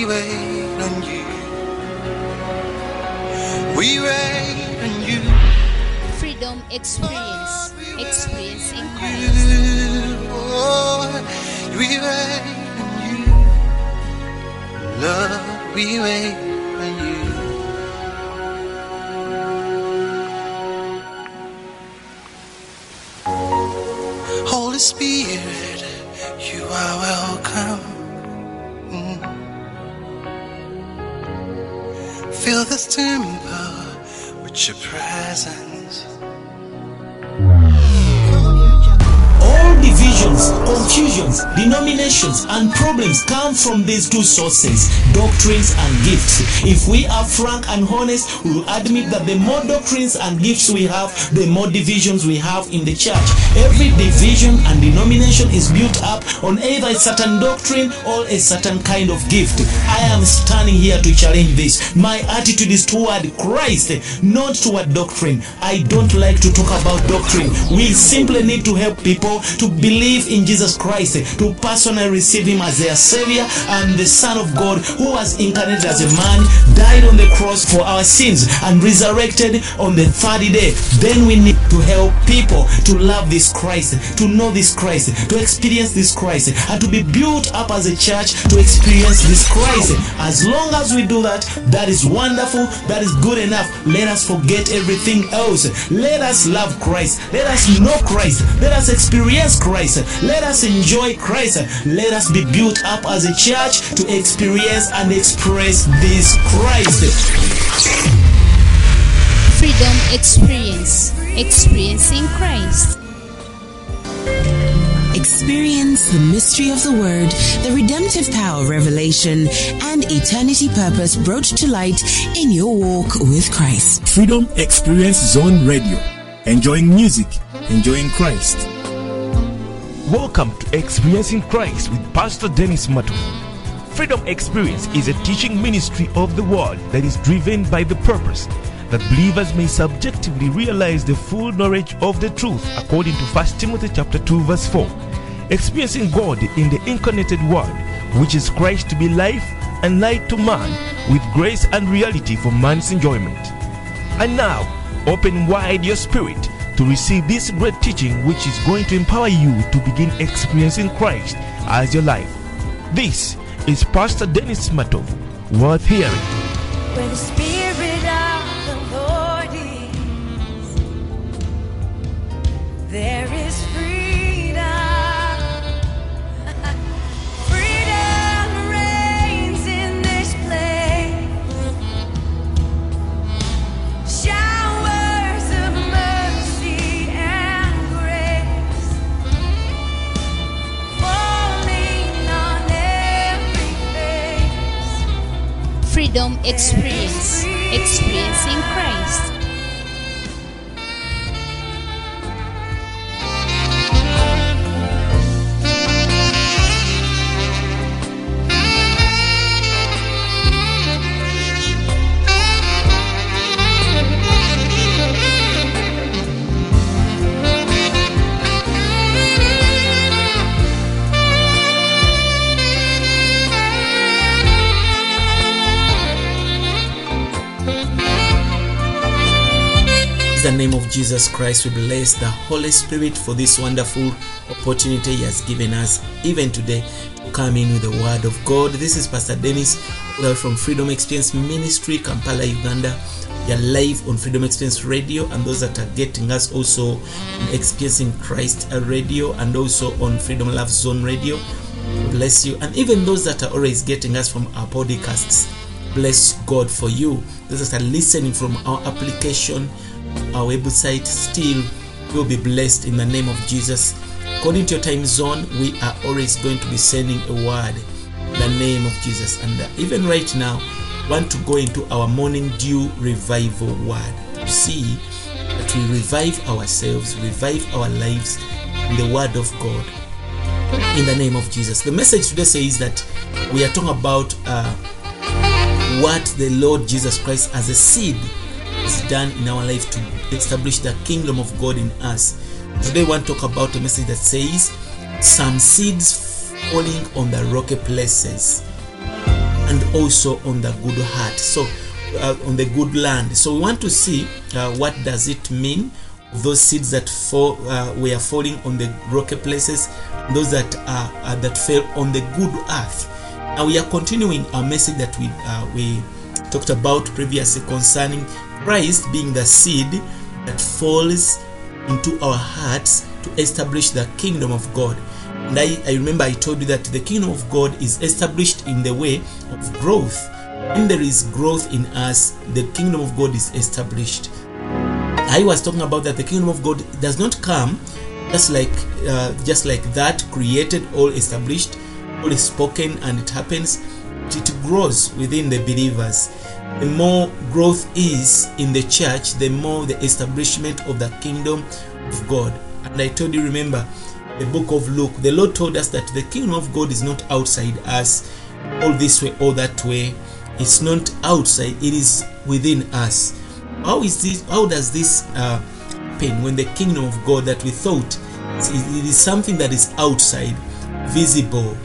We wait on you. We wait on you. Freedom Experience. Experience in Christ. Oh, we wait on you. Love, we wait on you. Holy Spirit, you are welcome. Fill this temple with your presence. Confusions, denominations, and problems come from these two sources doctrines and gifts. If we are frank and honest, we will admit that the more doctrines and gifts we have, the more divisions we have in the church. Every division and denomination is built up on either a certain doctrine or a certain kind of gift. I am standing here to challenge this. My attitude is toward Christ, not toward doctrine. I don't like to talk about doctrine. We simply need to help people to believe in Jesus Christ, to personally receive Him as their Savior and the Son of God who was incarnated as a man, died on the cross for our sins, and resurrected on the third day. Then we need to help people to love this Christ, to know this Christ, to experience this Christ, and to be built up as a church to experience this Christ. As long as we do that, that is wonderful, that is good enough. Let us forget everything else. Let us love Christ. Let us know Christ. Let us experience Christ. Let us enjoy Christ. Let us be built up as a church to experience and express this Christ. Freedom Experience. Experiencing Christ. Experience the mystery of the Word, the redemptive power of revelation, and eternity purpose brought to light in your walk with Christ. Freedom Experience Zone Radio. Enjoying music, enjoying Christ. Welcome to Experiencing Christ with Pastor Dennis Mato. Freedom Experience is a teaching ministry of the Word that is driven by the purpose that believers may subjectively realize the full knowledge of the truth according to 1 Timothy chapter 2 verse 4. Experiencing God in the incarnated Word, which is Christ to be life and light to man with grace and reality for man's enjoyment. And now, open wide your spirit to receive this great teaching which is going to empower you to begin experiencing Christ as your life. This is Pastor Dennis Matov, worth hearing. In the name of Jesus Christ, we bless the Holy Spirit for this wonderful opportunity He has given us, even today, to come in with the Word of God. This is Pastor Dennis from Freedom Experience Ministry, Kampala, Uganda. We are live on Freedom Experience Radio, and those that are getting us also on Experiencing Christ Radio and also on Freedom Love Zone Radio. Bless you, and even those that are always getting us from our podcasts. Bless God for you. Those that are listening from our application, our website, still will be blessed in the name of Jesus. According to your time zone, we are always going to be sending a word the name of Jesus. And uh, even right now, want to go into our morning dew revival word to see that we revive ourselves, revive our lives in the word of God in the name of Jesus. The message today says that we are talking about uh, what the Lord Jesus Christ as a seed done in our life to establish the kingdom of God in us. Today, we want to talk about a message that says some seeds falling on the rocky places. and also on the good heart. So, uh, on the good land. So, we want to see uh, what does it mean those seeds that fall uh, were falling on the rocky places, those that are uh, that fell on the good earth. Now we are continuing our message that we uh, we talked about previously concerning Christ being the seed that falls into our hearts to establish the kingdom of God. And I, I remember I told you that the kingdom of God is established in the way of growth. When there is growth in us, the kingdom of God is established. I was talking about that the kingdom of God does not come just like uh, just like that, created, all established, all is spoken, and it happens. It grows within the believers. The more growth is in the church, the more the establishment of the kingdom of God. And I told you, remember, the book of Luke, the Lord told us that the kingdom of God is not outside us, all this way, all that way. It's not outside, it is within us how is this how does this uh, happen when the kingdom of god that we thought it is something that is outside visible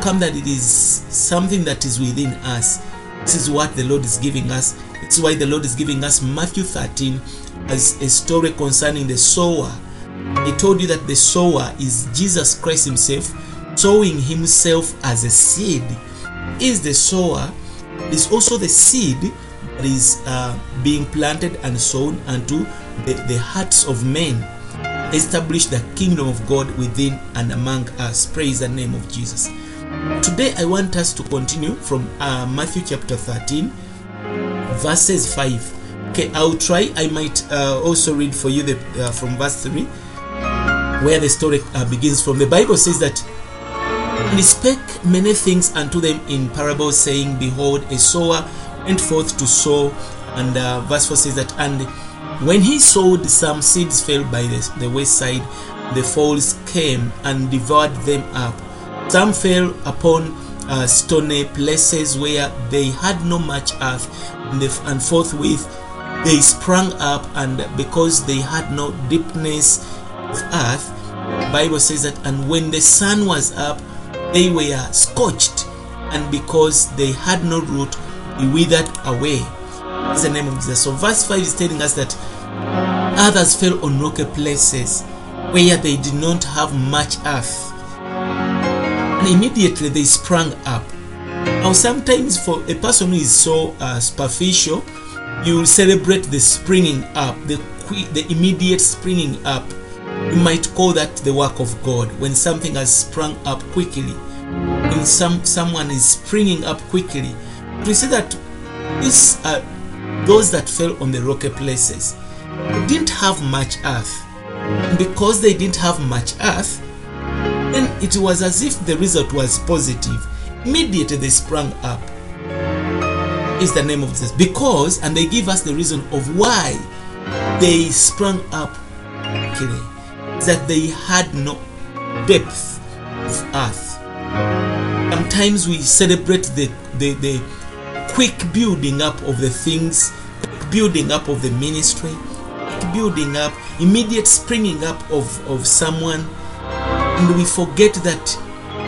come that it is something that is within us? This is what the lord is giving us. It's why the lord is giving us matthew 13 as a story concerning the sower. He told you that the sower is jesus christ himself sowing himself as a seed. Is the sower. Is also the seed that is uh, being planted and sown unto the, the hearts of men establish the kingdom of god within and among us. Praise the name of jesus. Today i want us to continue from uh, matthew chapter 13 verses 5 okay i'll try. I might uh, also read for you the uh, from verse 3 where the story uh, begins from. The bible says that and he spake many things unto them in parables saying behold a sower went forth to sow. And uh, verse 4 says that and when he sowed some seeds fell by the, the wayside the fowls came and devoured them up some fell upon uh, stony places where they had no much earth and, they, and forthwith they sprang up and because they had no deepness of earth the bible says that and when the sun was up they were scorched and because they had no root he withered away. Is the name of Jesus. So verse 5 is telling us that others fell on rocky places where they did not have much earth. And immediately they sprang up. Now sometimes for a person who is so uh, superficial, you will celebrate the springing up, the, the immediate springing up. You might call that the work of God when something has sprung up quickly. When some someone is springing up quickly, we see that these are those that fell on the rocky places didn't have much earth. And because they didn't have much earth then it was as if the result was positive. Immediately they sprang up is the name of this. Because and they give us the reason of why they sprang up quickly that they had no depth of earth. Sometimes we celebrate the the, the quick building up of the things, quick building up of the ministry, quick building up, immediate springing up of, of someone, and we forget that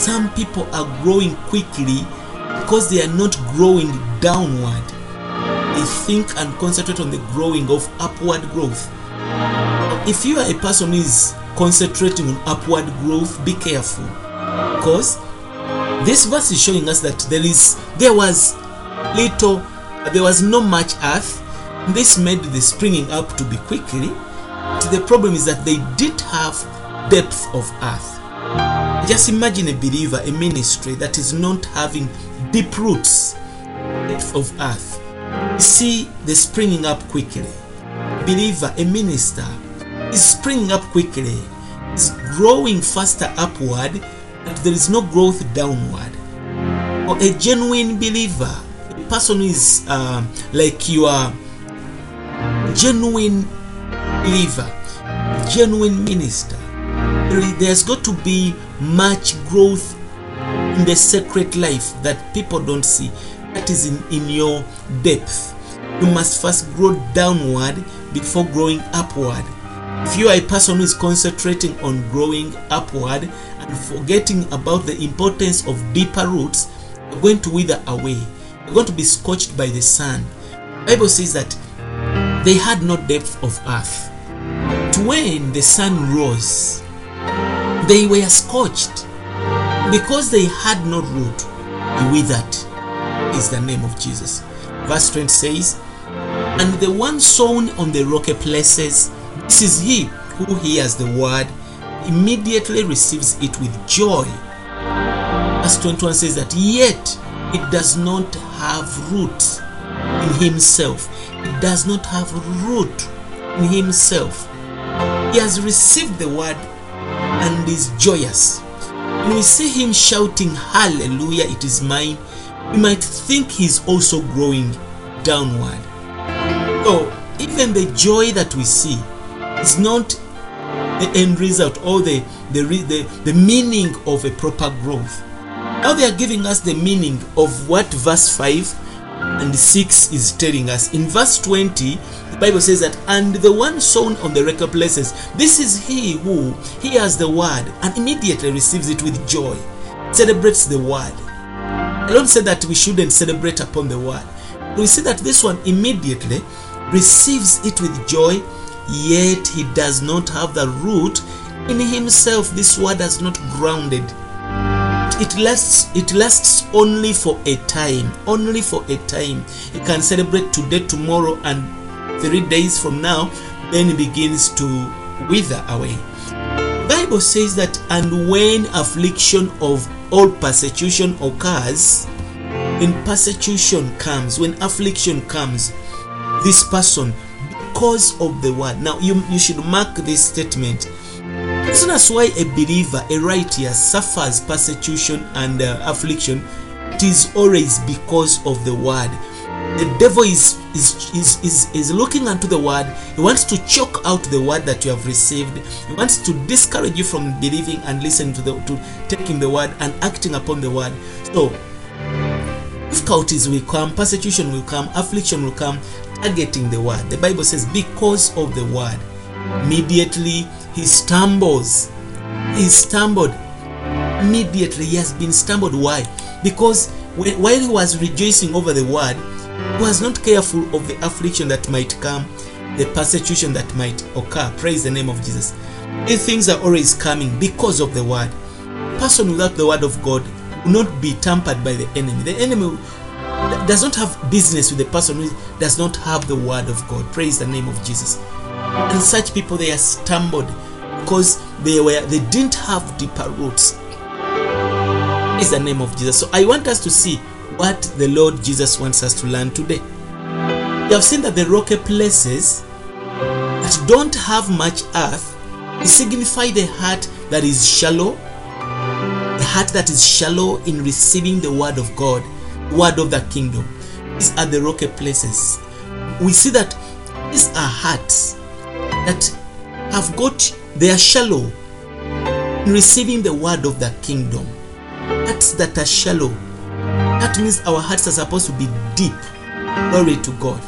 some people are growing quickly because they are not growing downward. They think and concentrate on the growing of upward growth. If you are a person who is concentrating on upward growth, be careful because this verse is showing us that there is there was little there was no much earth. This made the springing up to be quickly. The problem is that they didn't have depth of earth. Just imagine a believer a ministry that is not having deep roots depth of earth. You see the springing up quickly. Believer a minister is springing up quickly. Is growing faster upward but there is no growth downward. Or a genuine believer person who is uh, like are genuine believer, genuine minister, there's got to be much growth in the secret life that people don't see. That is in, in your depth. You must first grow downward before growing upward. If you are a person who is concentrating on growing upward and forgetting about the importance of deeper roots, you're going to wither away. They're going to be scorched by the sun. Bible says that they had no depth of earth. When the sun rose, they were scorched because they had no root. They withered is the name of Jesus. Verse 20 says, And the one sown on the rocky places, this is he who hears the word, immediately receives it with joy. Verse 21 says that yet it does not have root in himself. It does not have root in himself. He has received the word and is joyous. When we see him shouting, Hallelujah, it is mine, we might think he's also growing downward. So, even the joy that we see is not the end result or the, the, the, the meaning of a proper growth. Now they are giving us the meaning of what verse 5 and 6 is telling us. In verse 20, the Bible says that, and the one sown on the record places, this is he who hears the word and immediately receives it with joy, celebrates the word. I don't say that we shouldn't celebrate upon the word. We see that this one immediately receives it with joy, yet he does not have the root in himself. This word has not grounded it lasts it lasts only for a time only for a time. You can celebrate today tomorrow and three days from now then it begins to wither away. Bible says that and when affliction of all persecution occurs when persecution comes when affliction comes this person because of the word. Now you, you should mark this statement so that's why a believer, a righteous, suffers persecution and uh, affliction. It is always because of the word. The devil is, is is is is looking unto the word. He wants to choke out the word that you have received. He wants to discourage you from believing and listening to the to taking the word and acting upon the word. So difficulties will come, persecution will come, affliction will come, targeting the word. The Bible says, because of the word, immediately he stumbles. He stumbled. Immediately he has been stumbled. Why? Because when, while he was rejoicing over the word, he was not careful of the affliction that might come, the persecution that might occur. Praise the name of Jesus. These things are always coming because of the word. Person without the word of God will not be tampered by the enemy. The enemy does not have business with the person who does not have the word of God. Praise the name of Jesus. And such people they are stumbled because they were they didn't have deeper roots. Is the name of Jesus. So I want us to see what the Lord Jesus wants us to learn today. You have seen that the rocky places that don't have much earth signify the heart that is shallow, the heart that is shallow in receiving the word of God, word of the kingdom. These are the rocky places. We see that these are hearts that have got they are shallow in receiving the word of the kingdom. Hearts that are shallow. That means our hearts are supposed to be deep. Glory to God.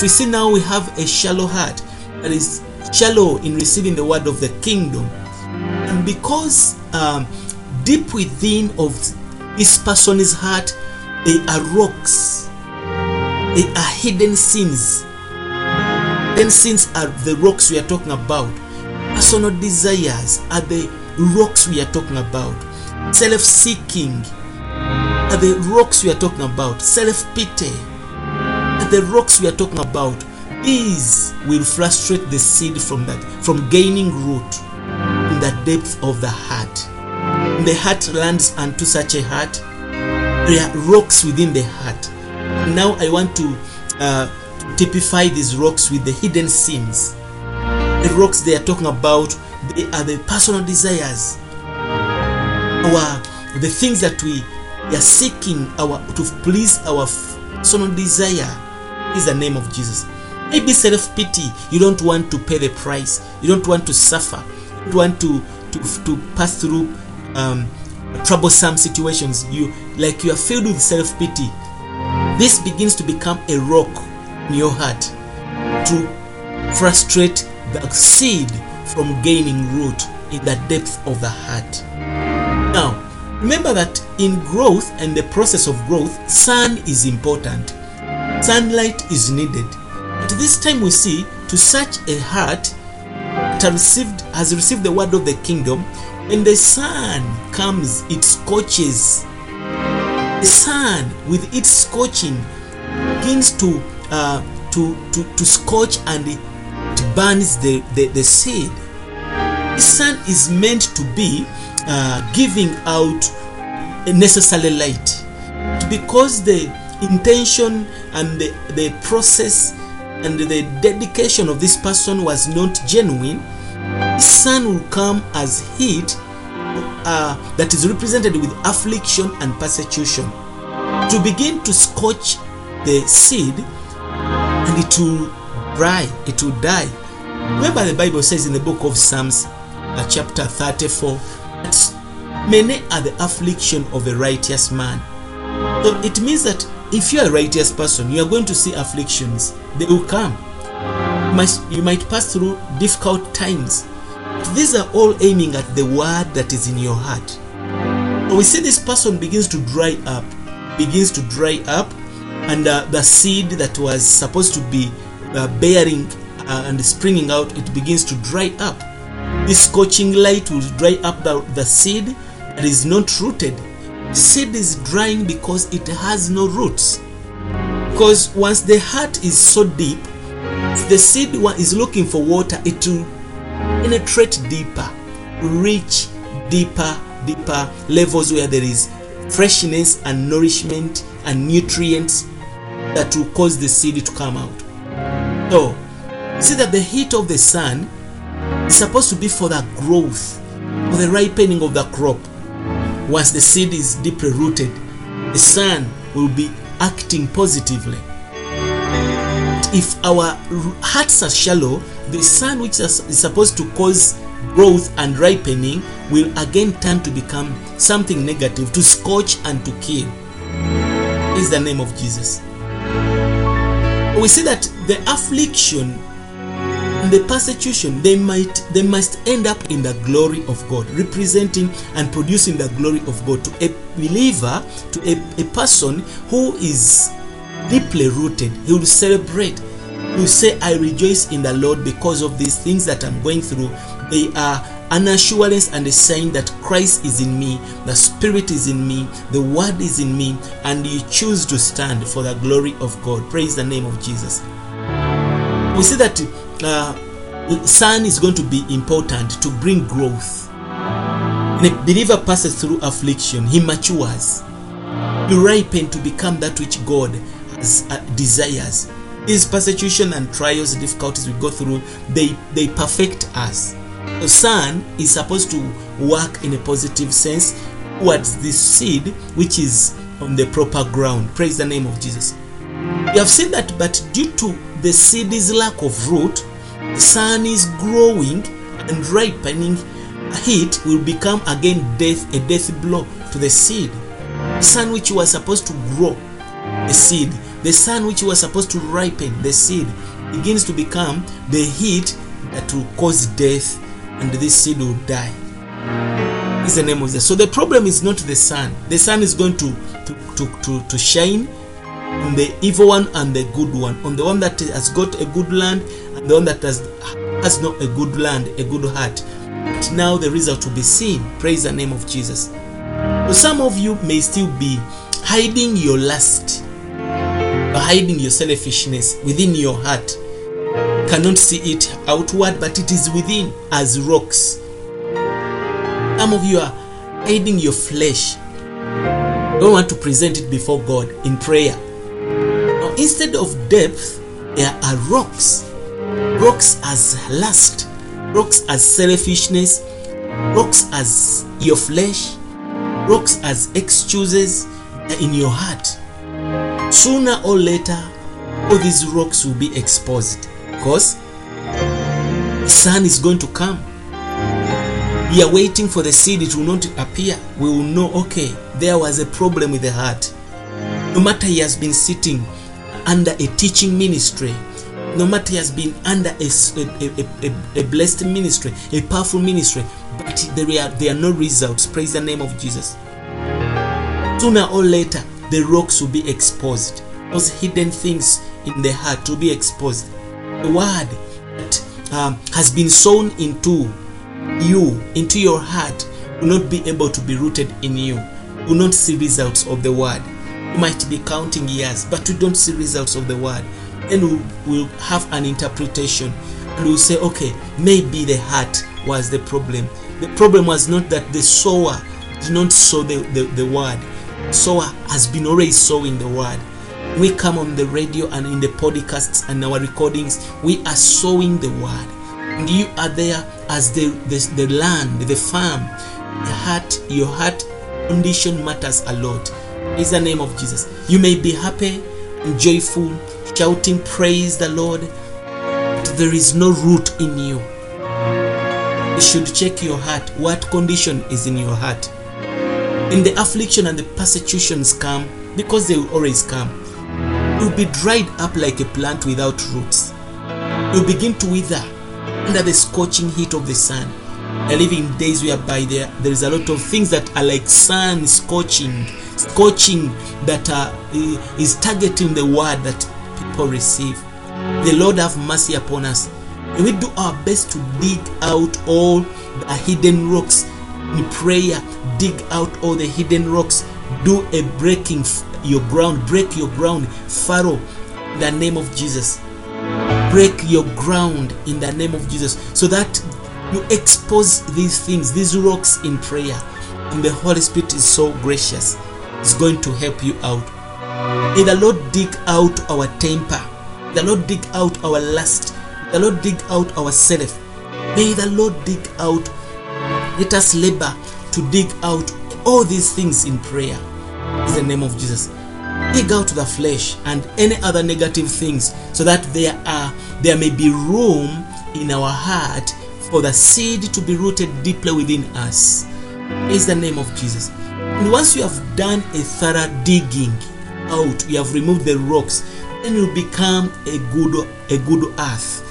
We see now we have a shallow heart that is shallow in receiving the word of the kingdom. And because um, deep within of this person's heart, they are rocks. They are hidden sins. Then sins are the rocks we are talking about. Personal desires are the rocks we are talking about. Self-seeking are the rocks we are talking about. Self-pity are the rocks we are talking about. These will frustrate the seed from that, from gaining root in the depth of the heart. The heart lands unto such a heart, there are rocks within the heart. Now I want to uh, typify these rocks with the hidden sins. The rocks they are talking about, they are the personal desires, our the things that we are seeking our to please our personal desire is the name of Jesus. Maybe self-pity. You don't want to pay the price. You don't want to suffer. You don't want to to, to pass through um, troublesome situations. You like you are filled with self-pity. This begins to become a rock in your heart to frustrate the seed from gaining root in the depth of the heart. Now, Remember that in growth and the process of growth, sun is important. Sunlight is needed. At this time, we see to such a heart that received, has received the word of the kingdom, when the sun comes, it scorches. The sun, with its scorching, begins to uh, to, to to scorch and it burns the, the, the seed. The sun is meant to be uh, giving out necessary light because the intention and the, the process and the dedication of this person was not genuine the sun will come as heat uh, that is represented with affliction and persecution to begin to scorch the seed and it will dry it will die. Remember the bible says in the book of psalms uh, chapter 34 that many are the affliction of a righteous man. So it means that if you are a righteous person you are going to see afflictions. They will come. You might, you might pass through difficult times. These are all aiming at the word that is in your heart. So we see this person begins to dry up begins to dry up and uh, the seed that was supposed to be uh, bearing uh, and springing out it begins to dry up. This scorching light will dry up the, the seed that is not rooted. Seed is drying because it has no roots. Because once the heart is so deep the seed one is looking for water it will penetrate deeper reach deeper deeper levels where there is freshness and nourishment and nutrients that will cause the seed to come out. So see that the heat of the sun is supposed to be for the growth for the ripening of the crop. Once the seed is deeply rooted the sun will be acting positively. If our hearts are shallow the sun which is supposed to cause growth and ripening will again turn to become something negative to scorch and to kill. Is the name of jesus we see that the affliction the persecution they might they must end up in the glory of god representing and producing the glory of god to a believer to a, a person who is deeply rooted. He will celebrate. He will say i rejoice in the lord because of these things that i'm going through. They are an assurance and a sign that Christ is in me, the Spirit is in me, the Word is in me, and you choose to stand for the glory of God. Praise the name of Jesus. We see that uh, sun is going to be important to bring growth. When a believer passes through affliction, he matures. He ripen to become that which God has, uh, desires. These persecution and trials, and difficulties we go through, they, they perfect us. The sun is supposed to work in a positive sense towards this seed which is on the proper ground. Praise the name of Jesus. We have seen that, but due to the seed's lack of root, the sun is growing and ripening. Heat will become again death, a death blow to the seed. The sun which was supposed to grow the seed, the sun which was supposed to ripen the seed, begins to become the heat that will cause death and this seed will die. Is the name of the. So the problem is not the sun. The sun is going to to, to, to, to shine on the evil one and the good one, on the one that has got a good land and the one that has has not a good land, a good heart. But now the result will be seen. Praise the name of Jesus. So some of you may still be hiding your lust, hiding your selfishness within your heart cannot see it outward, but it is within as rocks. Some of you are hiding your flesh. Don't want to present it before God in prayer. Now, instead of depth, there are rocks. Rocks as lust, rocks as selfishness, rocks as your flesh, rocks as excuses in your heart. Sooner or later, all these rocks will be exposed because the sun is going to come. We are waiting for the seed, it will not appear. We will know, okay, there was a problem with the heart. No matter he has been sitting under a teaching ministry, no matter he has been under a, a, a, a blessed ministry, a powerful ministry, but there are, there are no results. Praise the name of Jesus. sooner or later the rocks will be exposed those hidden things in the heart will be exposed the word that um, has been sown into you into your heart will not be able to be rooted in you. Will not see results of the word. You might be counting years but you don't see results of the word. Then we will have an interpretation and we'll say okay maybe the heart was the problem. The problem was not that the sower did not sow the, the, the word. Sower has been already sowing the word we come on the radio and in the podcasts and our recordings we are sowing the word. And you are there as the, the, the land the farm. The heart your heart condition matters a lot. Is the name of jesus. You may be happy and joyful shouting praise the lord but there is no root in you. You should check your heart. What condition is in your heart? In the affliction and the persecutions come because they will always come you'll be dried up like a plant without roots. You'll begin to wither under the scorching heat of the sun. I live in days whereby there there is a lot of things that are like sun scorching scorching that are, uh, is targeting the word that people receive. The lord have mercy upon us. We do our best to dig out all the hidden rocks in prayer dig out all the hidden rocks do a breaking your ground break your ground Pharaoh, in the name of jesus. Break your ground in the name of jesus so that you expose these things these rocks in prayer. And the holy spirit is so gracious it's going to help you out. May the lord dig out our temper the lord dig out our lust the lord dig out our self. May the lord dig out let us labor to dig out all these things in prayer in the name of jesus. Dig out the flesh and any other negative things so that there are there may be room in our heart for the seed to be rooted deeply within us. Is the name of jesus. And once you have done a thorough digging out you have removed the rocks then you become a good a good earth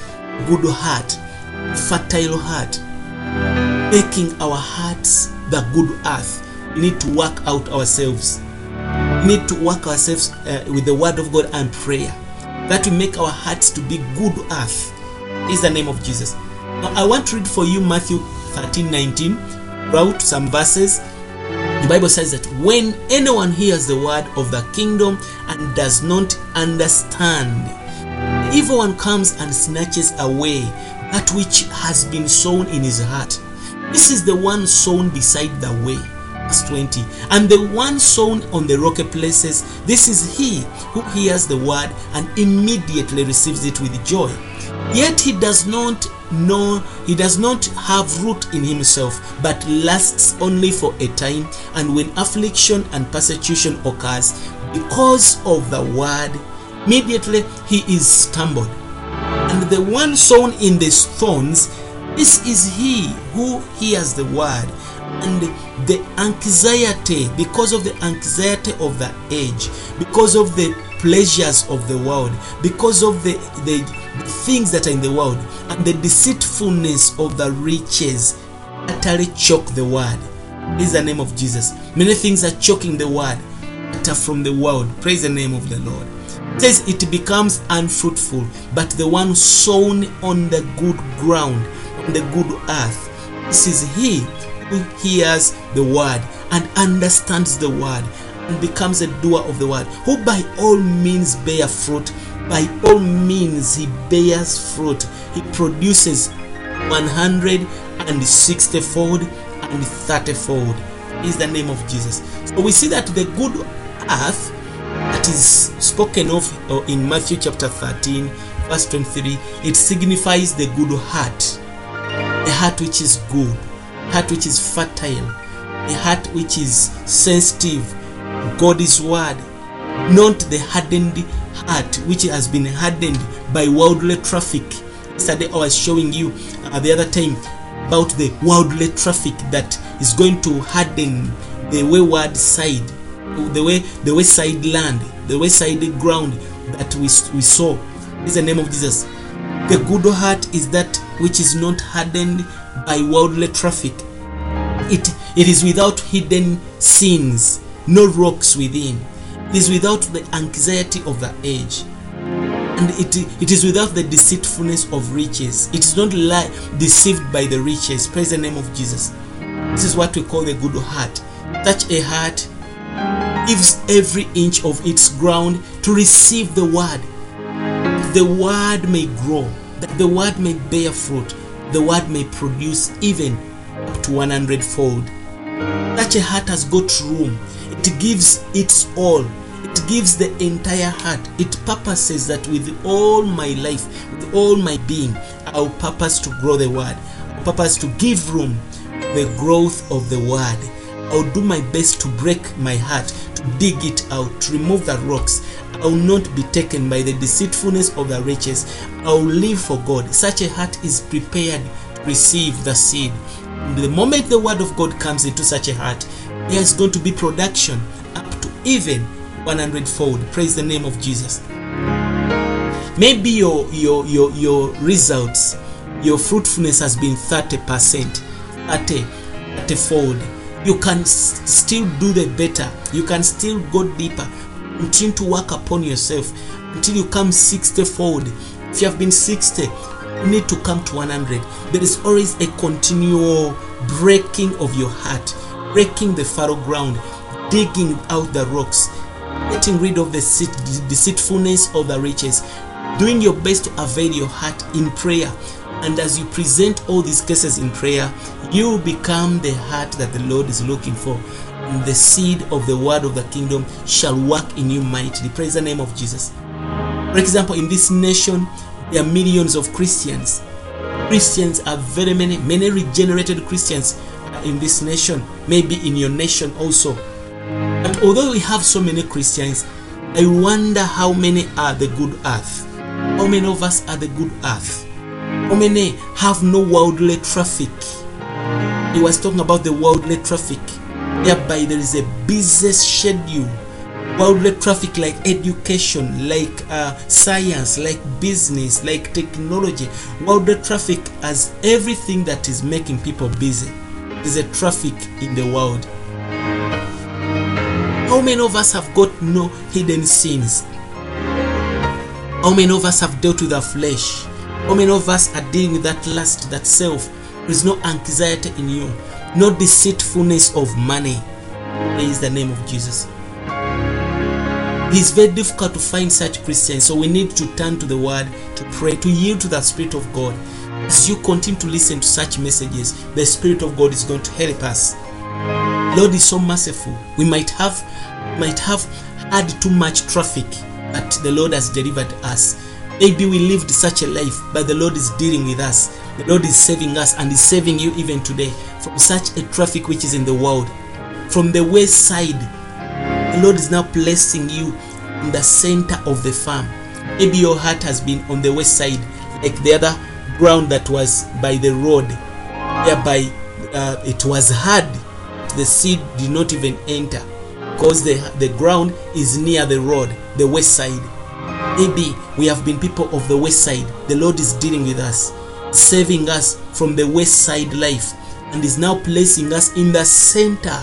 good heart fertile heart making our hearts the good earth. We need to work out ourselves need to work ourselves uh, with the word of god and prayer. That will make our hearts to be good earth is the name of jesus. Now i want to read for you matthew 13 19 wrote some verses. The bible says that when anyone hears the word of the kingdom and does not understand the evil one comes and snatches away that which has been sown in his heart this is the one sown beside the way verse 20 and the one sown on the rocky places this is he who hears the word and immediately receives it with joy. Yet he does not know he does not have root in himself but lasts only for a time. And when affliction and persecution occurs because of the word immediately he is stumbled. And the one sown in the thorns this is he who hears the word and the anxiety because of the anxiety of the age because of the pleasures of the world because of the, the, things that are in the world and the deceitfulness of the riches utterly choke the word is the name of jesus. Many things are choking the word that are from the world. Praise the name of the lord. It says it becomes unfruitful but the one sown on the good ground on the good earth this is he who hears the word and understands the word and becomes a doer of the word who by all means bear fruit by all means he bears fruit. He produces 160 fold and 30 fold is the name of jesus. So we see that the good earth that is spoken of uh, in matthew chapter 13 verse 23 it signifies the good heart a heart which is good heart which is fertile a heart which is sensitive god's word not the hardened heart which has been hardened by worldly traffic. Yesterday i was showing you uh, the other time about the worldly traffic that is going to harden the wayward side the way the wayside land the wayside ground that we, we saw. Is the name of jesus. The good heart is that which is not hardened by worldly traffic it it is without hidden sins no rocks within. It is without the anxiety of the age. And it, it is without the deceitfulness of riches. It is not lie, deceived by the riches. Praise the name of Jesus. This is what we call the good heart. Such a heart gives every inch of its ground to receive the word. The word may grow, that the word may bear fruit, the word may produce even up to 100 fold. Such a heart has got room. It gives its all. It gives the entire heart. It purposes that with all my life, with all my being, I'll purpose to grow the word. I'll purpose to give room the growth of the word. I'll do my best to break my heart, to dig it out, to remove the rocks. I'll not be taken by the deceitfulness of the riches. I'll live for God. Such a heart is prepared to receive the seed. The moment the word of God comes into such a heart, there's going to be production up to even 100 fold. Praise the name of Jesus. Maybe your your your your results, your fruitfulness has been 30%, 30, 30 fold. You can still do the better. You can still go deeper. Continue to work upon yourself until you come 60 fold. If you have been 60, you need to come to 100. There is always a continual breaking of your heart, breaking the fallow ground, digging out the rocks, getting rid of the deceitfulness of the riches, doing your best to avail your heart in prayer. And as you present all these cases in prayer, you become the heart that the Lord is looking for. And the seed of the word of the kingdom shall work in you mightily. Praise the name of Jesus. For example, in this nation, there are millions of Christians. Christians are very many, many regenerated Christians in this nation, maybe in your nation also. But although we have so many Christians, I wonder how many are the good earth. How many of us are the good earth? How many have no worldly traffic? He was talking about the worldly traffic, Thereby there is a busy schedule. Worldly traffic like education, like uh, science, like business, like technology. Worldly traffic as everything that is making people busy. There's a traffic in the world. How many of us have got no hidden sins? How many of us have dealt with our flesh? How many of us are dealing with that lust, that self? There is no anxiety in you, no deceitfulness of money. Praise the name of Jesus. It is very difficult to find such Christians, so we need to turn to the Word, to pray, to yield to the Spirit of God. As you continue to listen to such messages, the Spirit of God is going to help us. Lord is so merciful. We might have might have had too much traffic, but the Lord has delivered us. Maybe we lived such a life, but the Lord is dealing with us. The Lord is saving us and is saving you even today from such a traffic which is in the world. From the west side, the Lord is now placing you in the center of the farm. Maybe your heart has been on the west side, like the other ground that was by the road, whereby uh, it was hard. The seed did not even enter because the, the ground is near the road, the west side. Maybe we have been people of the west side. The Lord is dealing with us, saving us from the west side life, and is now placing us in the center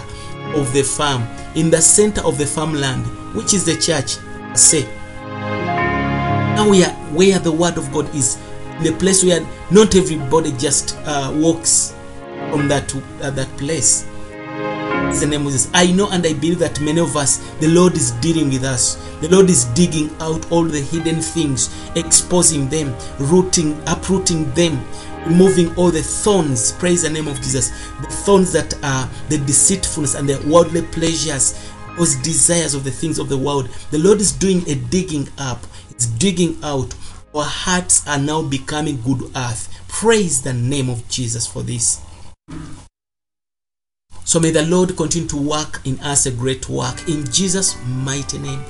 of the farm, in the center of the farmland, which is the church. Say, now we are where the word of God is, the place where not everybody just uh, walks from that uh, that place. The name of Jesus. I know and I believe that many of us, the Lord is dealing with us. The Lord is digging out all the hidden things, exposing them, rooting, uprooting them, removing all the thorns. Praise the name of Jesus. The thorns that are the deceitfulness and the worldly pleasures, those desires of the things of the world. The Lord is doing a digging up. It's digging out. Our hearts are now becoming good earth. Praise the name of Jesus for this. So may the Lord continue to work in us a great work in Jesus' mighty name.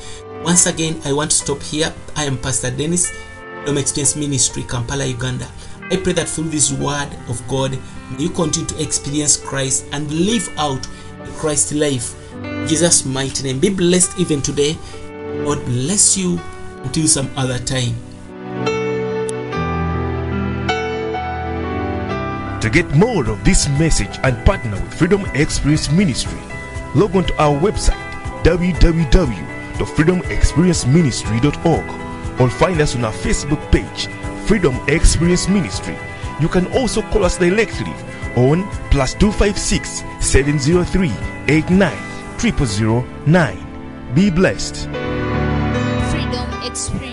Once again, I want to stop here. I am Pastor Dennis, Freedom Experience Ministry, Kampala, Uganda. I pray that through this word of God, you continue to experience Christ and live out a Christ life. Jesus' mighty name. Be blessed even today. God bless you until some other time. To get more of this message and partner with Freedom Experience Ministry, log on to our website www.freedomexperienceministry.org or find us on our Facebook page, Freedom Experience Ministry. You can also call us directly on plus 256 703 89 0009. Be blessed. Freedom Experience.